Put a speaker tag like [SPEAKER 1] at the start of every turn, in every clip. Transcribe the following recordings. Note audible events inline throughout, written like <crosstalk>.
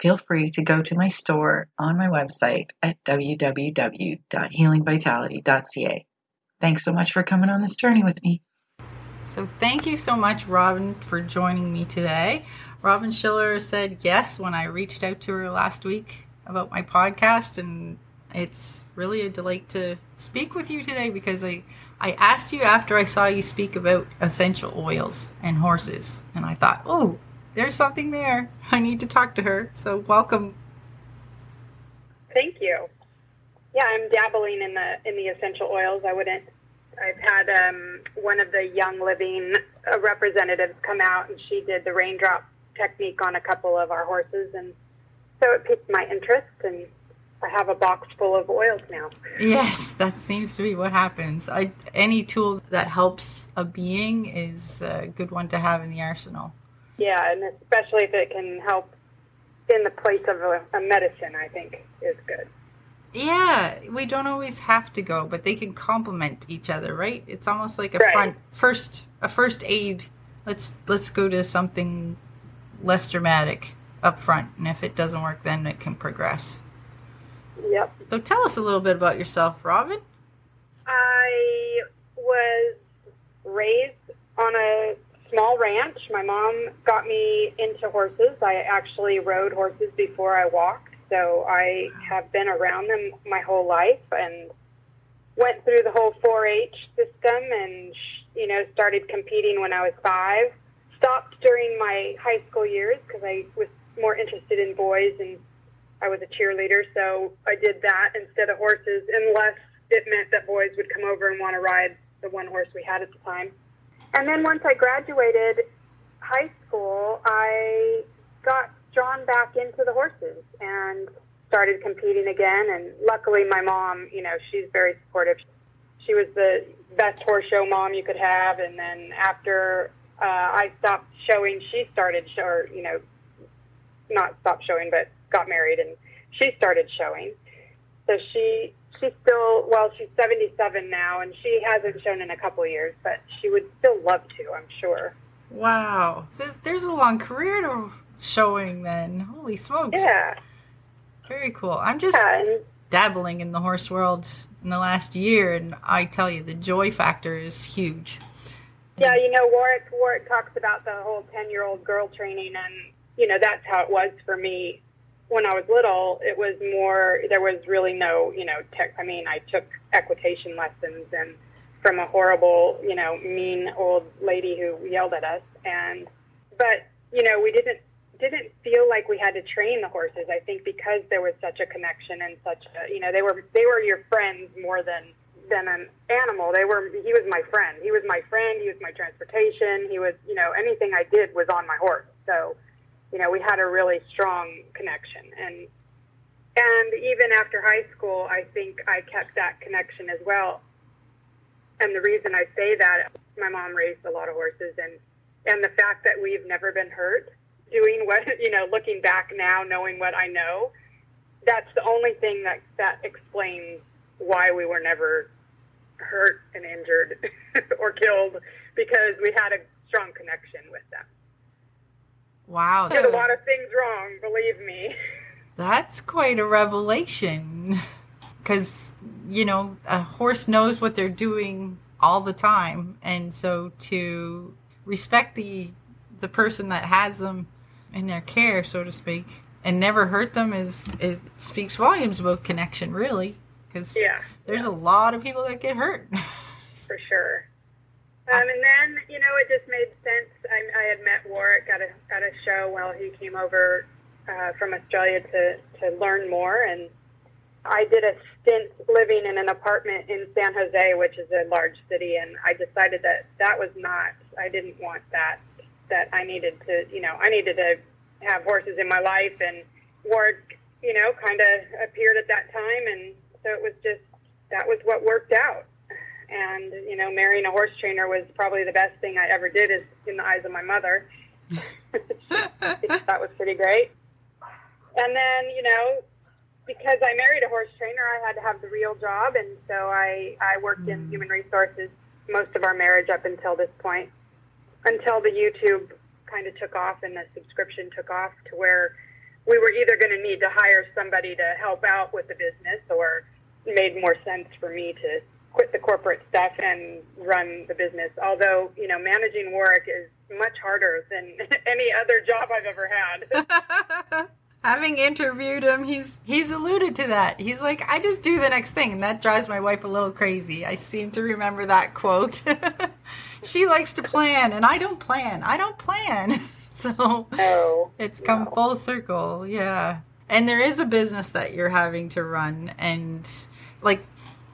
[SPEAKER 1] Feel free to go to my store on my website at www.healingvitality.ca. Thanks so much for coming on this journey with me. So, thank you so much, Robin, for joining me today. Robin Schiffer said yes when I reached out to her last week about my podcast, and it's really a delight to speak with you today because I, I asked you after I saw you speak about essential oils and horses, and I thought, oh, there's something there. I need to talk to her. So welcome.
[SPEAKER 2] Thank you. Yeah, I'm dabbling in the in the essential oils. I wouldn't. I've had um, one of the Young Living uh, representatives come out, and she did the raindrop technique on a couple of our horses, and so it piqued my interest, and I have a box full of oils now.
[SPEAKER 1] Yes, that seems to be what happens. I, any tool that helps a being is a good one to have in the arsenal.
[SPEAKER 2] Yeah, and especially if it can help in the place of a, a medicine, I think is good.
[SPEAKER 1] Yeah, we don't always have to go, but they can complement each other, right? It's almost like a right. front first a first aid. Let's let's go to something less dramatic up front, and if it doesn't work, then it can progress.
[SPEAKER 2] Yep.
[SPEAKER 1] So tell us a little bit about yourself, Robin.
[SPEAKER 2] I was raised on a small ranch. My mom got me into horses. I actually rode horses before I walked, so I have been around them my whole life and went through the whole 4-H system and you know started competing when I was 5. Stopped during my high school years because I was more interested in boys and I was a cheerleader, so I did that instead of horses, unless it meant that boys would come over and want to ride the one horse we had at the time. And then once I graduated high school, I got drawn back into the horses and started competing again. And luckily, my mom, you know, she's very supportive. She was the best horse show mom you could have. And then after uh, I stopped showing, she started, show, or, you know, not stopped showing, but got married and she started showing. So she she's still well she's 77 now and she hasn't shown in a couple years but she would still love to i'm sure.
[SPEAKER 1] Wow. There's, there's a long career to showing then. Holy smokes.
[SPEAKER 2] Yeah.
[SPEAKER 1] Very cool. I'm just yeah, dabbling in the horse world in the last year and i tell you the joy factor is huge.
[SPEAKER 2] Yeah you know warwick warwick talks about the whole 10 year old girl training and you know that's how it was for me when I was little, it was more, there was really no, you know, tech. I mean, I took equitation lessons and from a horrible, you know, mean old lady who yelled at us. And, but, you know, we didn't, didn't feel like we had to train the horses. I think because there was such a connection and such a, you know, they were, they were your friends more than, than an animal. They were, he was my friend. He was my friend. He was my transportation. He was, you know, anything I did was on my horse. So, you know, we had a really strong connection. And and even after high school, I think I kept that connection as well. And the reason I say that, my mom raised a lot of horses, and and the fact that we've never been hurt doing what <laughs> you know, looking back now, knowing what I know, that's the only thing that that explains why we were never hurt and injured <laughs> or killed because we had a strong connection with them.
[SPEAKER 1] Wow.
[SPEAKER 2] Did a lot of things wrong, believe me.
[SPEAKER 1] That's quite a revelation. <laughs> Because, you know, a horse knows what they're doing all the time. And so to respect the the person that has them in their care, so to speak, and never hurt them is it speaks volumes about connection, really. Because
[SPEAKER 2] Yeah,
[SPEAKER 1] there's a lot of people that get hurt. <laughs>
[SPEAKER 2] for sure. Um, and then, you know, it just made sense. I, I had met Warwick at a, at a show while he came over uh, from Australia to, to learn more. And I did a stint living in an apartment in San Jose, which is a large city. And I decided that that was not, I didn't want that, that I needed to, you know, I needed to have horses in my life. And Warwick, you know, kind of appeared at that time. And so it was just, that was what worked out and you know marrying a horse trainer was probably the best thing i ever did is in the eyes of my mother. <laughs> That was pretty great. And then you know because i married a horse trainer i had to have the real job. And so i i worked in mm. human resources most of our marriage up until this point until the youtube kind of took off and the subscription took off to where we were either going to need to hire somebody to help out with the business or made more sense for me to quit the corporate stuff and run the business. Although, you know, managing Warwick is much harder than <laughs> any other job I've ever had. <laughs>
[SPEAKER 1] Having interviewed him, he's he's alluded to that. He's like, I just do the next thing, and that drives my wife a little crazy. I seem to remember that quote. <laughs> she likes to plan, and I don't plan. I don't plan. so
[SPEAKER 2] oh,
[SPEAKER 1] it's come
[SPEAKER 2] no.
[SPEAKER 1] full circle, yeah. And there is a business that you're having to run, and like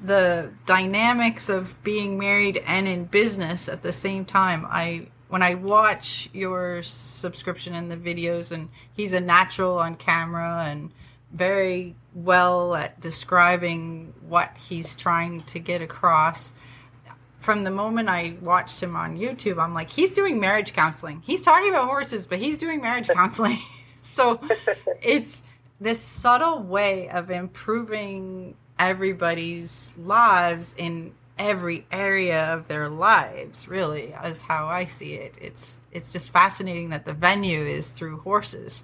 [SPEAKER 1] the dynamics of being married and in business at the same time. I when I watch your subscription and the videos, and he's a natural on camera and very well at describing what he's trying to get across. From the moment I watched him on YouTube, I'm like, he's doing marriage counseling. He's talking about horses, but he's doing marriage <laughs> counseling. <laughs> so it's this subtle way of improving everybody's lives in every area of their lives really is how i see it it's it's just fascinating that the venue is through horses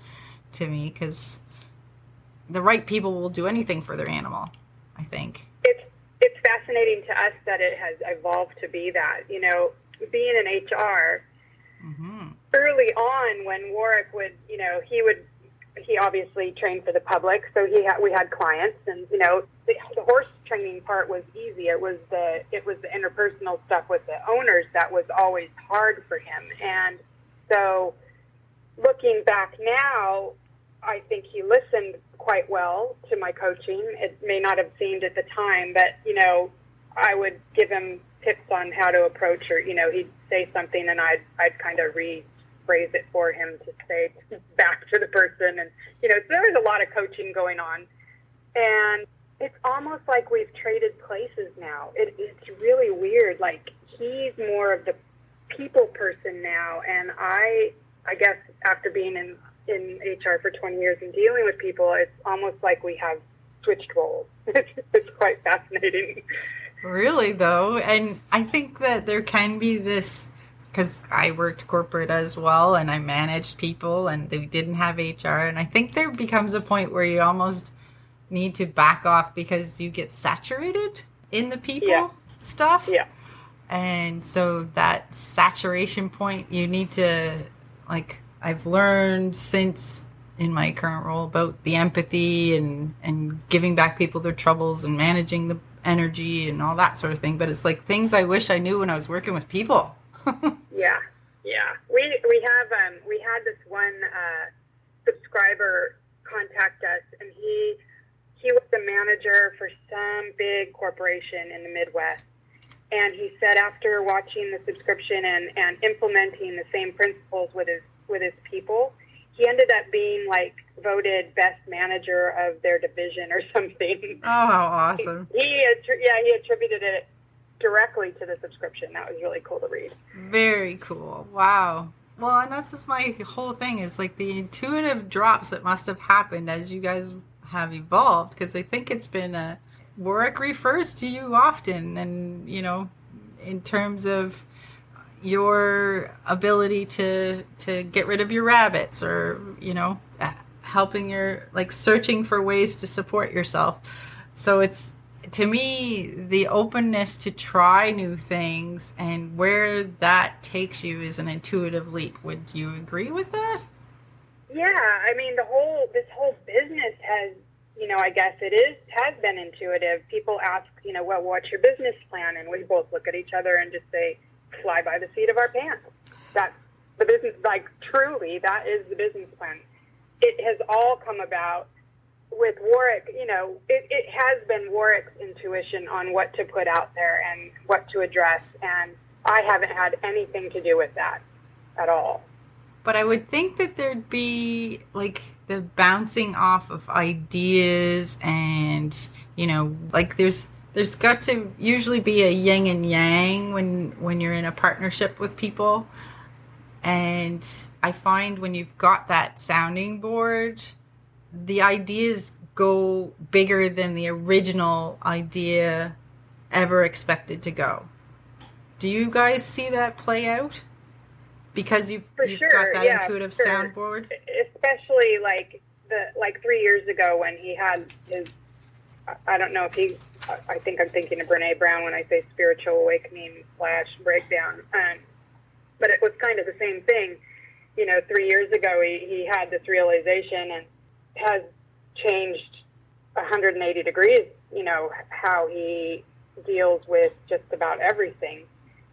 [SPEAKER 1] to me because the right people will do anything for their animal i think
[SPEAKER 2] it's it's fascinating to us that it has evolved to be that. You know, being in HR
[SPEAKER 1] mm-hmm.
[SPEAKER 2] early on when Warwick would, you know, he would he obviously trained for the public, so he had we had clients, and you know, the, the horse training part was easy. It was the it was the interpersonal stuff with the owners that was always hard for him, and so looking back now, I think he listened quite well to my coaching. It may not have seemed at the time, but you know, I would give him tips on how to approach, or you know, he'd say something, and I'd I'd kind of rephrase it for him to say <laughs> back to the person, and you know, so there was a lot of coaching going on, and it's almost like we've traded places now. It, it's really weird. Like he's more of the people person now, and I I guess after being in in HR for 20 years and dealing with people, it's almost like we have switched roles. <laughs> it's quite fascinating.
[SPEAKER 1] Really, though, and I think that there can be this because I worked corporate as well, and I managed people, and they didn't have HR, and I think there becomes a point where you almost need to back off because you get saturated in the people
[SPEAKER 2] Yeah.
[SPEAKER 1] stuff.
[SPEAKER 2] Yeah.
[SPEAKER 1] And so that saturation point, you need to, like, I've learned since in my current role about the empathy and, and giving back people their troubles and managing the energy and all that sort of thing. But it's like things I wish I knew when I was working with people. <laughs>
[SPEAKER 2] Yeah, yeah. We we have um we had this one uh, subscriber contact us, and he he was the manager for some big corporation in the Midwest, and he said after watching the subscription and and implementing the same principles with his with his people, he ended up being like voted best manager of their division or <laughs> something.
[SPEAKER 1] Oh, how awesome.
[SPEAKER 2] He attri- yeah he attributed it directly to the subscription. That was really cool to read.
[SPEAKER 1] Very cool. Wow. Well, and that's just my whole thing is like the intuitive drops that must have happened as you guys have evolved because I think it's been a Warwick refers to you often and you know in terms of your ability to to get rid of your rabbits or you know helping your like searching for ways to support yourself so it's to me the openness to try new things and where that takes you is an intuitive leap would you agree with that
[SPEAKER 2] Yeah, I mean the whole this whole business has you know I guess it is has been intuitive. People ask you know well what's your business plan, and we both look at each other and just say fly by the seat of our pants. That's the business like truly that is the business plan. It has all come about with Warwick, you know, it, it has been Warwick's intuition on what to put out there and what to address, and I haven't had anything to do with that at all.
[SPEAKER 1] But I would think that there'd be like the bouncing off of ideas and, you know, like there's there's got to usually be a yin and yang when when you're in a partnership with people. And I find when you've got that sounding board, the ideas go bigger than the original idea ever expected to go. Do you guys see that play out? Because you've, you've
[SPEAKER 2] sure,
[SPEAKER 1] got that
[SPEAKER 2] yeah,
[SPEAKER 1] intuitive
[SPEAKER 2] sure.
[SPEAKER 1] soundboard?
[SPEAKER 2] Especially like the like three years ago when he had his I don't know if he I think I'm thinking of Brene Brown when I say spiritual awakening slash breakdown. Um, but it was kind of the same thing. You know, three years ago he, he had this realization and has changed 180 degrees, you know, how he deals with just about everything.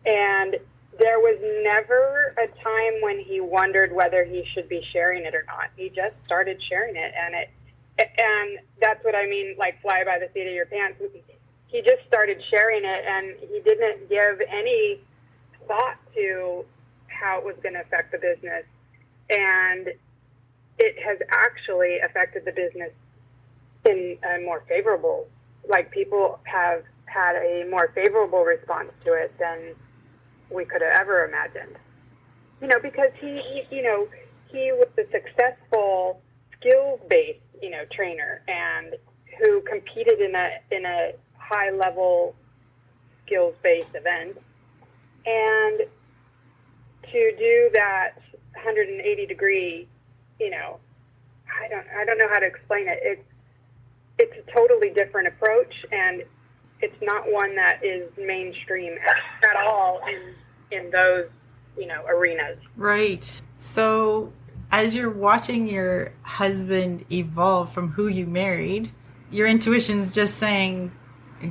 [SPEAKER 2] And there was never a time when he wondered whether he should be sharing it or not. He just started sharing it and it and that's what I mean like fly by the seat of your pants. He just started sharing it and he didn't give any thought to how it was going to affect the business. And it has actually affected the business in a more favorable, like people have had a more favorable response to it than we could have ever imagined. You know, because he, you know, he was a successful skills-based, you know, trainer and who competed in a in a high-level skills-based event, and to do that 180 degree you know, I don't I don't know how to explain it. It's it's a totally different approach, and it's not one that is mainstream at, at all in in those you know arenas.
[SPEAKER 1] Right. So as you're watching your husband evolve from who you married, your intuition's just saying,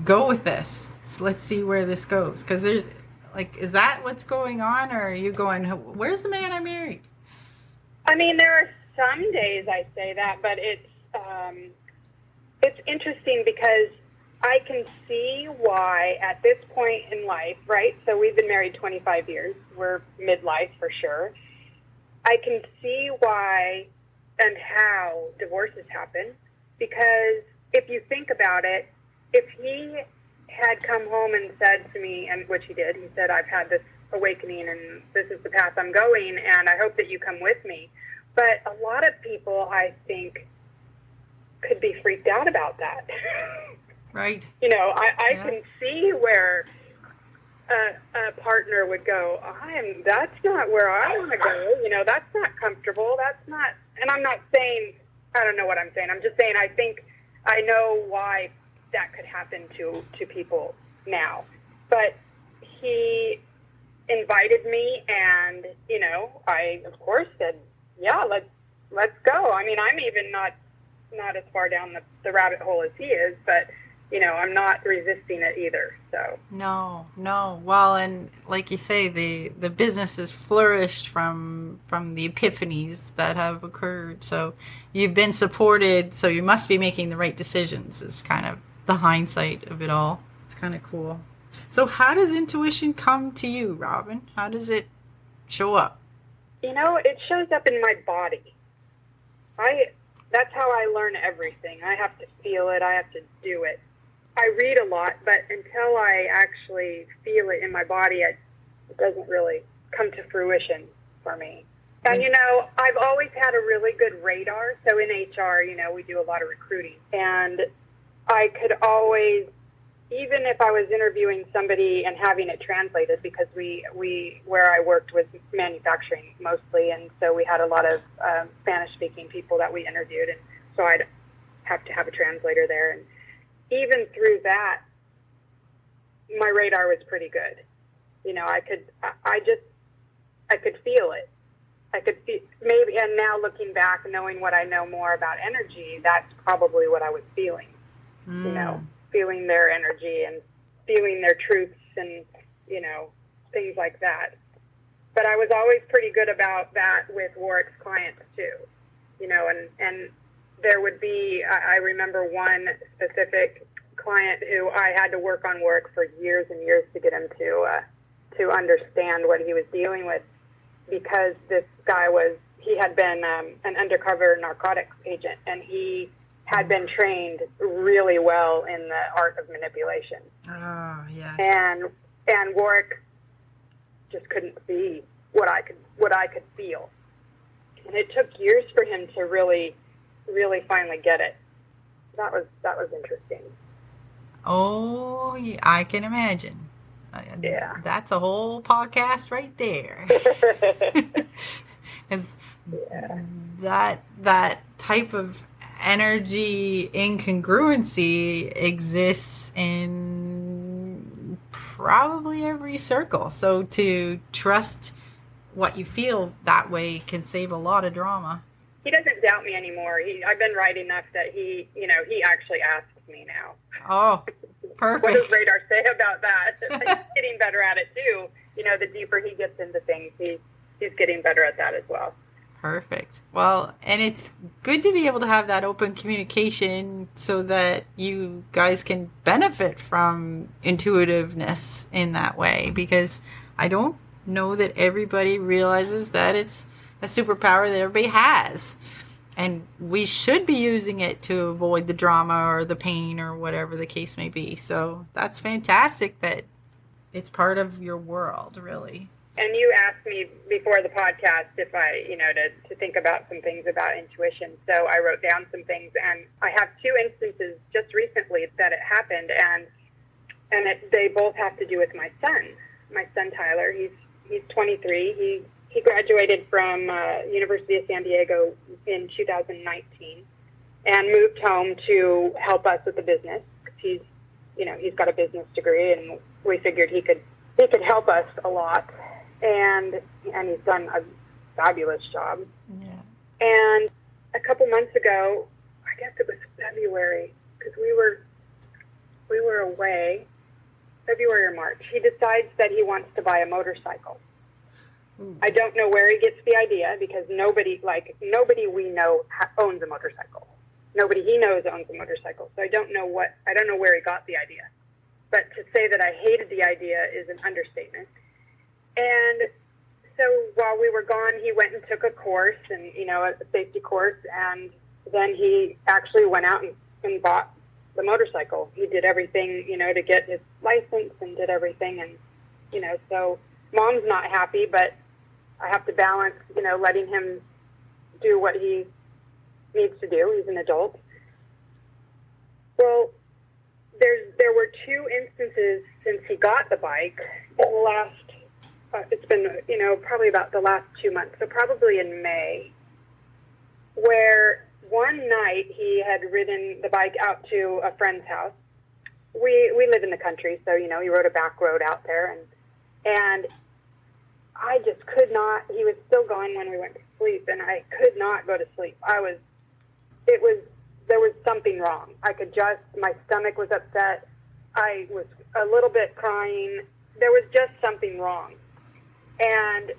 [SPEAKER 1] "Go with this. So let's see where this goes." Because there's like, is that what's going on, or are you going, "Where's the man I married"?
[SPEAKER 2] I mean, there are some days I say that, but it's um, it's interesting because I can see why at this point in life, right? So we've been married 25 years. We're midlife for sure. I can see why and how divorces happen because if you think about it, if he had come home and said to me, and which he did, he said, I've had this awakening and this is the path I'm going, and I hope that you come with me. But a lot of people, I think, could be freaked out about that.
[SPEAKER 1] Right. <laughs>
[SPEAKER 2] you know, I, I
[SPEAKER 1] Yeah.
[SPEAKER 2] can see where a, a partner would go, I'm, that's not where I want to go. You know, that's not comfortable. That's not, and I'm not saying, I don't know what I'm saying. I'm just saying, I think I know why that could happen to, to people now. But he invited me and, you know, I, of course, said, yeah, let's, let's go. I mean, I'm even not, not as far down the, the rabbit hole as he is, but, you know, I'm not resisting it either. So,
[SPEAKER 1] No, no. Well, and like you say, the the business has flourished from from the epiphanies that have occurred. So you've been supported. So you must be making the right decisions. Is kind of the hindsight of it all. It's kind of cool. So how does intuition come to you, Robin? How does it show up?
[SPEAKER 2] You know, it shows up in my body. I, that's how I learn everything. I have to feel it. I have to do it. I read a lot, but until I actually feel it in my body, it, it doesn't really come to fruition for me. And you know, I've always had a really good radar. So in HR, you know, we do a lot of recruiting, and I could always, even if I was interviewing somebody and having it translated, because we we where I worked was manufacturing mostly, and so we had a lot of um, Spanish-speaking people that we interviewed, and so I'd have to have a translator there, and even through that, my radar was pretty good. You know, I could, I- I just, I could feel it. I could see maybe, and now looking back, knowing what I know more about energy, that's probably what I was feeling.
[SPEAKER 1] Mm.
[SPEAKER 2] You know, feeling their energy and feeling their truths and you know things like that. But I was always pretty good about that with Warwick's clients too. You know, and and there would be I I remember one specific client who I had to work on work for years and years to get him to uh, to understand what he was dealing with because this guy was he had been um, an undercover narcotics agent and he had been trained really well in the art of manipulation
[SPEAKER 1] Oh, yes.
[SPEAKER 2] and and Warwick just couldn't see what I could what I could feel and it took years for him to really really finally get it that was that was interesting
[SPEAKER 1] oh, yeah, I can imagine. Uh,
[SPEAKER 2] Yeah.
[SPEAKER 1] That's a whole podcast right there. <laughs> <laughs> 'Cause that that type of energy incongruency exists in probably every circle. So to trust what you feel that way can save a lot of drama.
[SPEAKER 2] he doesn't doubt me anymore he I've been right enough that he you know he actually asks me now
[SPEAKER 1] Oh, perfect. <laughs>
[SPEAKER 2] what does radar say about that? <laughs> he's getting better at it too. You know, the deeper he gets into things, he, he's getting better at that as well.
[SPEAKER 1] Perfect. Well, and it's good to be able to have that open communication so that you guys can benefit from intuitiveness in that way because I don't know that everybody realizes that it's a superpower that everybody has. And we should be using it to avoid the drama or the pain or whatever the case may be. So that's fantastic that it's part of your world, really.
[SPEAKER 2] And you asked me before the podcast if I, you know, to, to think about some things about intuition. So I wrote down some things, and I have two instances just recently that it happened, and and it, they both have to do with my son. My son Tyler, he's he's 23. He he graduated from uh, University of San Diego in 2019, and moved home to help us with the business. He's you know he's got a business degree, and we figured he could he could help us a lot and and he's done a fabulous job.
[SPEAKER 1] Yeah.
[SPEAKER 2] And a couple months ago, I guess it was February, because we were we were away, February or March. He decides that he wants to buy a motorcycle. I don't know where he gets the idea because nobody like nobody we know ha- owns a motorcycle. Nobody he knows owns a motorcycle. So I don't know what I don't know where he got the idea. But to say that I hated the idea is an understatement. And so while we were gone, he went and took a course and, you know, a safety course. And then he actually went out and, and bought the motorcycle. He did everything, you know, to get his license and did everything. And, you know, so mom's not happy, but I have to balance, you know, letting him do what he needs to do. He's an adult. Well, there's there were two instances since he got the bike in the last Uh, it's been you know probably about the last two months so probably in may where one night he had ridden the bike out to a friend's house. We we live in the country so you know he rode a back road out there and and i just could not he was still going when we went to sleep and i could not go to sleep. I was it was there was something wrong. I could just my stomach was upset. I was a little bit crying. There was just something wrong and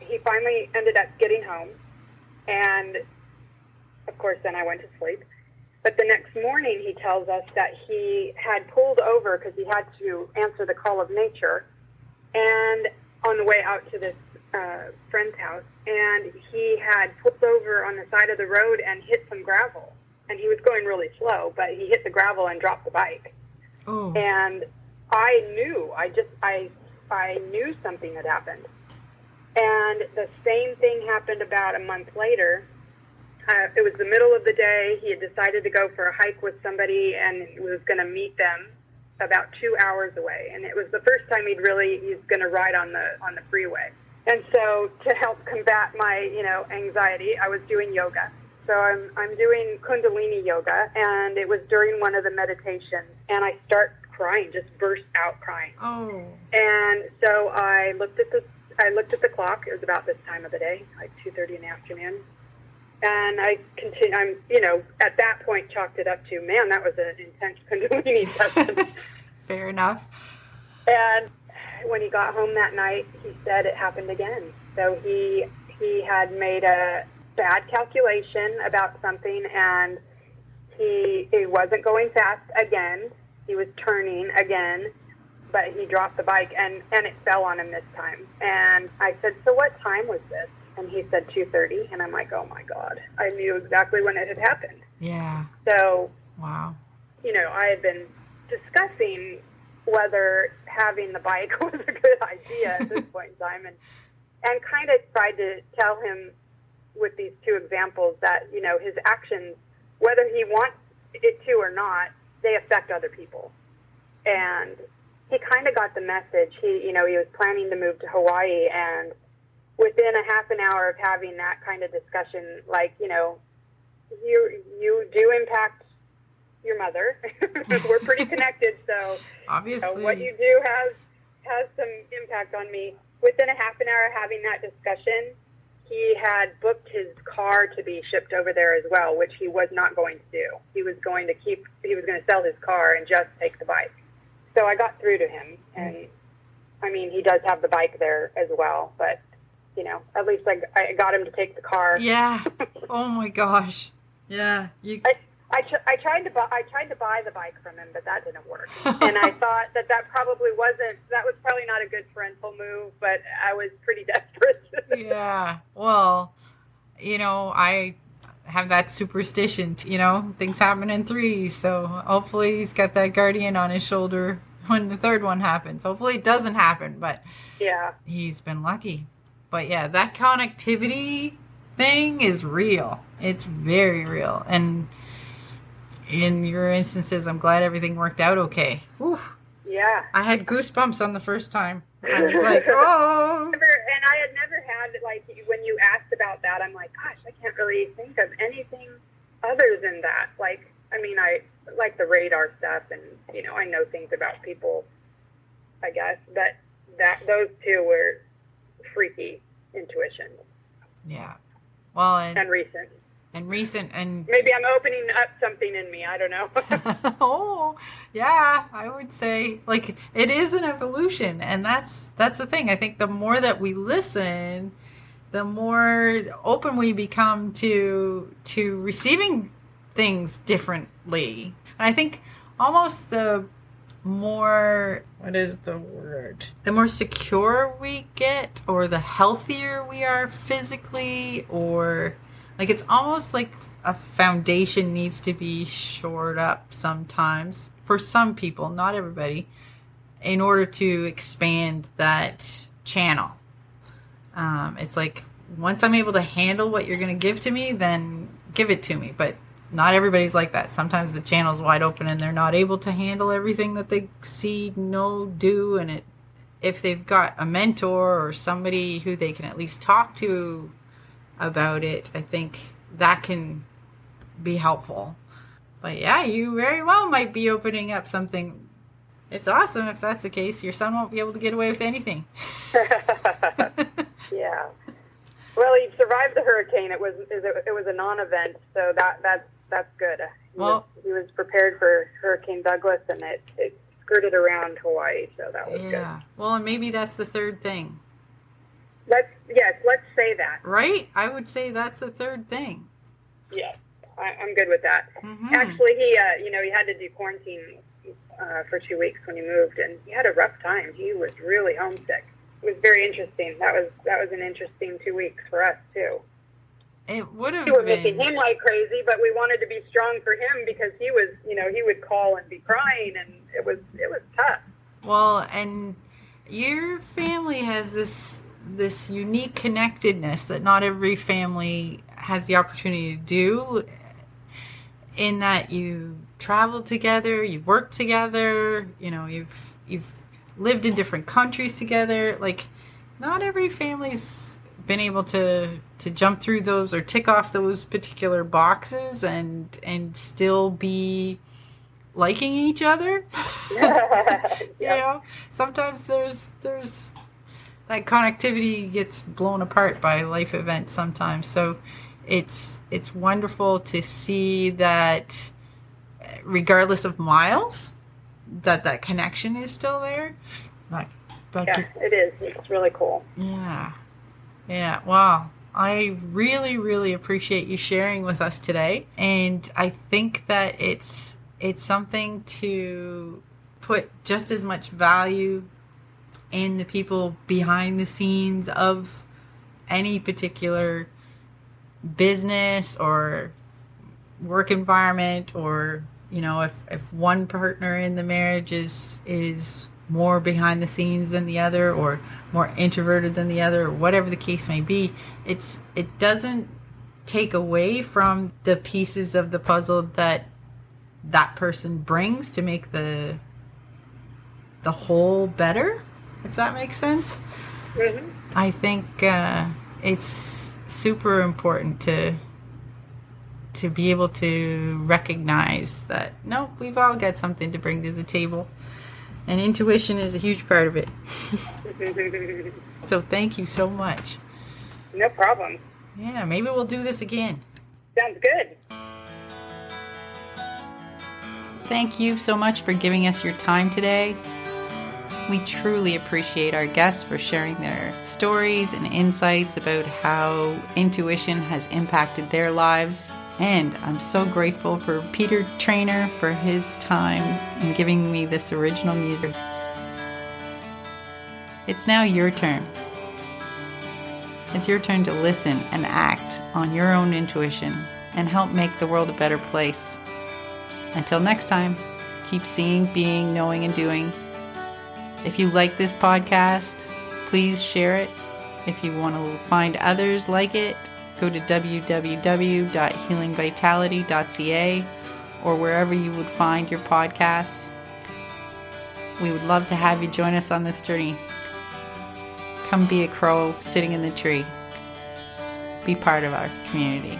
[SPEAKER 2] he finally ended up getting home. And of course then i went to sleep. But the next morning he tells us that he had pulled over because he had to answer the call of nature. And on the way out to this uh, friend's house and he had pulled over on the side of the road and hit some gravel. And he was going really slow but he hit the gravel and dropped the bike.
[SPEAKER 1] Oh.
[SPEAKER 2] and I knew, I just, I, I knew something had happened. And the same thing happened about a month later. Uh, it was the middle of the day. He had decided to go for a hike with somebody and was going to meet them about two hours away. And it was the first time he'd really, he's going to ride on the, on the freeway. And so to help combat my, you know, anxiety, I was doing yoga. So I'm, I'm doing Kundalini yoga, and it was during one of the meditations, and I start crying, just burst out crying.
[SPEAKER 1] Oh.
[SPEAKER 2] And so I looked at the I looked at the clock. It was about this time of the day, like 2:30 in the afternoon. And I continue. I'm, you know, at that point, chalked it up to, man, that was an intense <laughs> Kundalini session. <laughs>
[SPEAKER 1] Fair enough.
[SPEAKER 2] And when he got home that night, he said it happened again. So he he had made a bad calculation about something, and he he wasn't going fast again. He was turning again, but he dropped the bike and and it fell on him this time. And I said, "So what time was this?" And he said 2:30, and I'm like, "Oh my god!" I knew exactly when it had happened.
[SPEAKER 1] Yeah.
[SPEAKER 2] So
[SPEAKER 1] Wow.
[SPEAKER 2] you know, I had been discussing whether having the bike <laughs> was a good idea at this <laughs> point in time, and and kind of tried to tell him with these two examples that you know his actions, whether he wants it to or not, they affect other people, and he kind of got the message. He you know he was planning to move to Hawaii, and within a half an hour of having that kind of discussion, like you know, you you do impact your mother. <laughs> We're pretty <laughs> connected, so
[SPEAKER 1] Obviously.
[SPEAKER 2] so what you do has has some impact on me. Within a half an hour of having that discussion, he had booked his car to be shipped over there as well, which he was not going to do. He was going to keep he was going to sell his car and just take the bike. So I got through to him and I mean, he does have the bike there as well, but you know, at least I, I got him to take the car.
[SPEAKER 1] yeah. Oh my gosh. Yeah. You.
[SPEAKER 2] I, I, I tried to buy I tried to buy the bike from him, but that didn't work. <laughs> and I thought that that probably wasn't that was probably not a good parental move, but I was pretty <laughs> desperate.
[SPEAKER 1] yeah. Well, you know, I have that superstition. You know, things happen in threes, so hopefully he's got that guardian on his shoulder when the third one happens. Hopefully it doesn't happen, but
[SPEAKER 2] yeah,
[SPEAKER 1] he's been lucky. But yeah, that connectivity thing is real. It's very real. And in your instances, I'm glad everything worked out okay. Whew.
[SPEAKER 2] yeah.
[SPEAKER 1] I had goosebumps on the first time. I was <laughs> like, oh.
[SPEAKER 2] Never, and I had never had like when you asked about that, I'm like, gosh, I can't really think of anything other than that. Like, I mean, I like the radar stuff, and you know, I know things about people, I guess, but that those two were freaky intuition
[SPEAKER 1] Yeah. Well, and,
[SPEAKER 2] and recent.
[SPEAKER 1] And recent and
[SPEAKER 2] Maybe I'm opening up something in me. I don't know. <laughs> <laughs>
[SPEAKER 1] oh yeah i would say like it is an evolution and that's that's the thing i think the more that we listen the more open we become to to receiving things differently and i think almost the more what is the word the more secure we get or the healthier we are physically or like it's almost like a foundation needs to be shored up sometimes for some people, not everybody, in order to expand that channel. Um, it's like once I'm able to handle what you're going to give to me, then give it to me. But not everybody's like that. Sometimes the channel's wide open and they're not able to handle everything that they see, know, do, and it. If they've got a mentor or somebody who they can at least talk to about it, I think that can be helpful. But yeah, you very well might be opening up something. It's awesome if that's the case. Your son won't be able to get away with anything. <laughs> <laughs>
[SPEAKER 2] yeah. Well, he survived the hurricane. It was it was a non-event, so that that's that's good. He,
[SPEAKER 1] Well-
[SPEAKER 2] was, he was prepared for Hurricane Douglas, and it it skirted around Hawaii, so that was good.
[SPEAKER 1] yeah. Well, and maybe that's the third thing.
[SPEAKER 2] Let's yes, let's say that.
[SPEAKER 1] right? I would say that's the third thing.
[SPEAKER 2] Yes, I, I'm good with that.
[SPEAKER 1] Mhm.
[SPEAKER 2] Actually, he uh, you know he had to do quarantine uh, for two weeks when he moved, and he had a rough time. He was really homesick. It was very interesting. That was that was an interesting two weeks for us too.
[SPEAKER 1] It would have
[SPEAKER 2] We were making
[SPEAKER 1] been.
[SPEAKER 2] him like crazy, but we wanted to be strong for him because he was, you know, he would call and be crying, and it was it was tough.
[SPEAKER 1] Well, and your family has this this unique connectedness that not every family has the opportunity to do in that you travel together, you've worked together, you know, you've you've lived in different countries together. Like not every family's been able to to jump through those or tick off those particular boxes and and still be liking each other. <laughs> <laughs> you know sometimes there's there's that connectivity gets blown apart by life events sometimes. So it's it's wonderful to see that eh, regardless of miles that that connection is still there. Like,
[SPEAKER 2] like yeah, it is. It's really cool.
[SPEAKER 1] Yeah. Yeah. Wow. I really, really appreciate you sharing with us today. And I think that it's it's something to put just as much value in the people behind the scenes of any particular business or work environment or you know if, if one partner in the marriage is is more behind the scenes than the other or more introverted than the other or whatever the case may be it's it doesn't take away from the pieces of the puzzle that that person brings to make the the whole better if that makes sense mm-hmm. i think uh, it's super important to to be able to recognize that no we've all got something to bring to the table and intuition is a huge part of it. <laughs> so thank you so much.
[SPEAKER 2] No problem.
[SPEAKER 1] Yeah, maybe we'll do this again.
[SPEAKER 2] Sounds good.
[SPEAKER 1] Thank you so much for giving us your time today. We truly appreciate our guests for sharing their stories and insights about how intuition has impacted their lives. And I'm so grateful for Peter Trainer for his time in giving me this original music. It's now your turn. It's your turn to listen and act on your own intuition and help make the world a better place. Until next time, keep seeing, being, knowing, and doing. If you like this podcast, please share it. If you want to find others like it, go to www.healingvitality.ca or wherever you would find your podcasts. We would love to have you join us on this journey. Come be a crow sitting in the tree. Be part of our community.